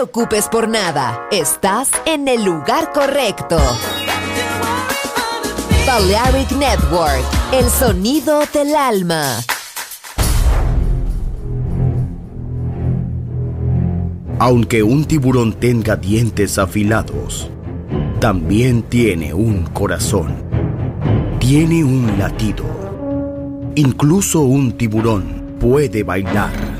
preocupes por nada. Estás en el lugar correcto. Balearic Network, el sonido del alma. Aunque un tiburón tenga dientes afilados, también tiene un corazón. Tiene un latido. Incluso un tiburón puede bailar.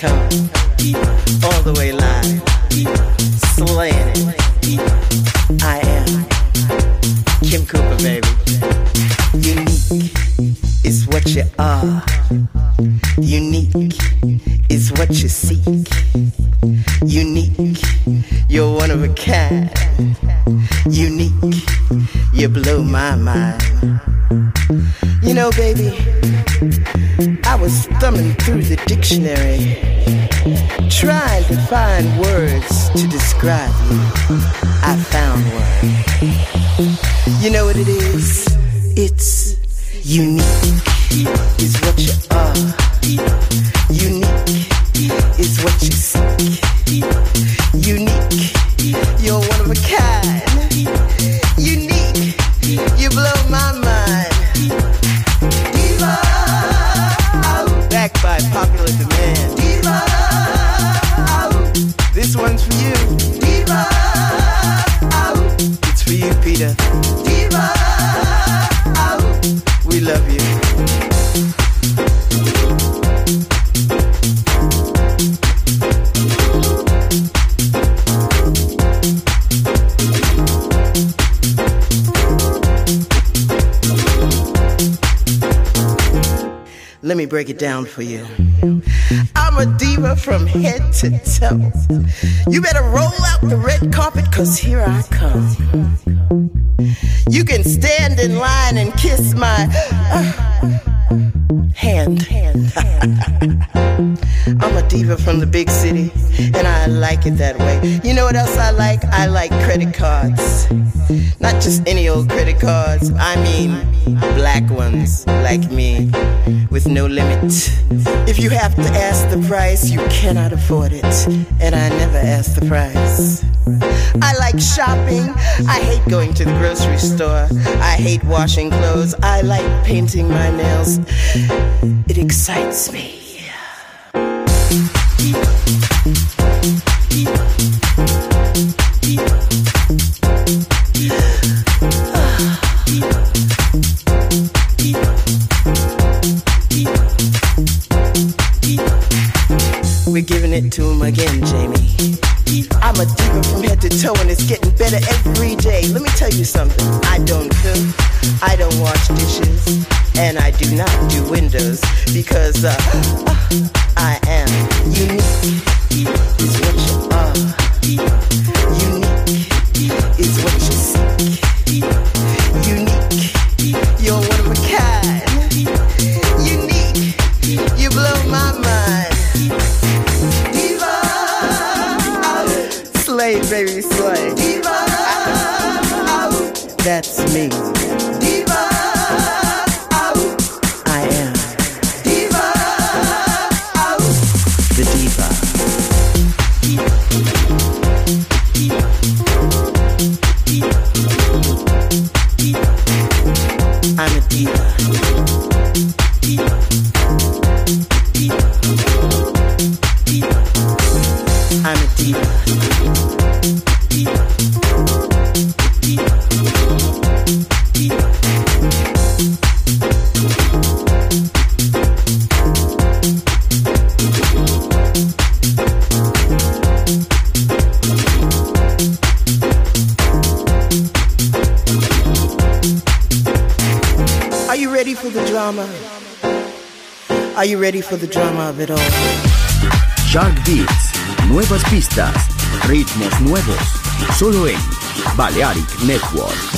Break for you. I'm a diva from head to toe. You better roll out the red carpet, cause here I come. Like it that way. You know what else I like? I like credit cards. Not just any old credit cards, I mean black ones like me with no limit. If you have to ask the price, you cannot afford it. And I never ask the price. I like shopping. I hate going to the grocery store. I hate washing clothes. I like painting my nails. It excites me. Because uh, uh, I am unique. Is what you Are you ready for the drama of it all? Shark Beats, nuevas pistas, ritmos nuevos, solo en Balearic Network.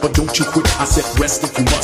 But don't you quit, I said rest if you must.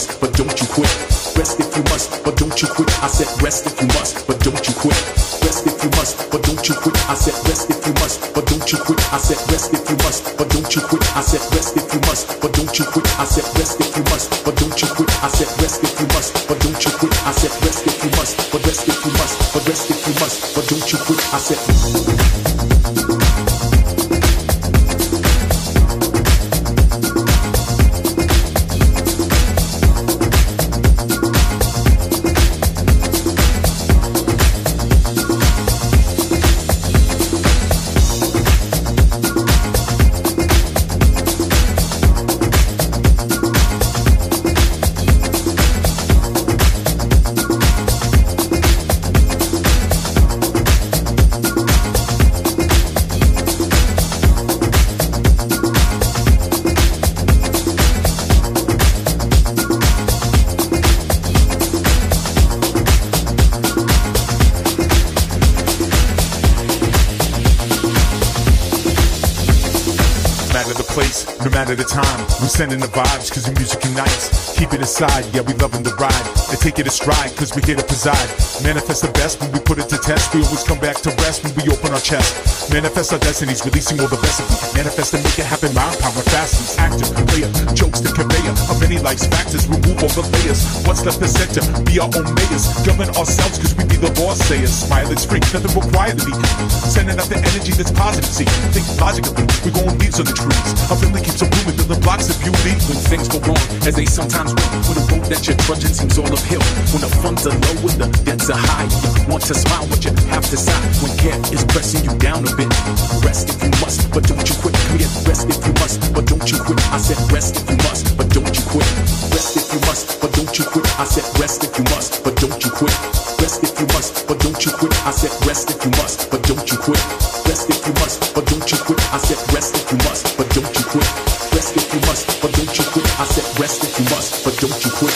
Inside, yeah, we loving the ride. And take it a stride cause we here to preside. Manifest the best when we put it to test. We always come back to rest when we open our chest. Manifest our destinies, releasing all the best me. Manifest and make it happen, mind power fastest. Actor, player, jokes the conveyor of many life's factors. Remove all the layers. What's left the center? Be our own mayors. Govern ourselves cause we the boss sayers. Smile, it's free, nothing required to be. Sending out the energy that's positive. See, think logically, we're going leaves on the trees. Our family keeps on blooming, building blocks of beauty. When things go wrong, as they sometimes will. When the road that you're trudging seems all uphill. When the funds are low and the debts are high. You want to smile, but you have to sigh. When care is pressing you down a bit. Rest if you must, but don't you quit. Come here, rest if you must, but don't you quit. I said rest if you must, but don't you quit. You must, but don't you quit. I said rest if you must, but don't you quit. Rest if you must, but don't you quit. I said rest if you must, but don't you quit. Rest if you must, but don't you quit. I said rest if you must, but don't you quit. Rest if you must, but don't you quit. I said rest if you must, but don't you quit.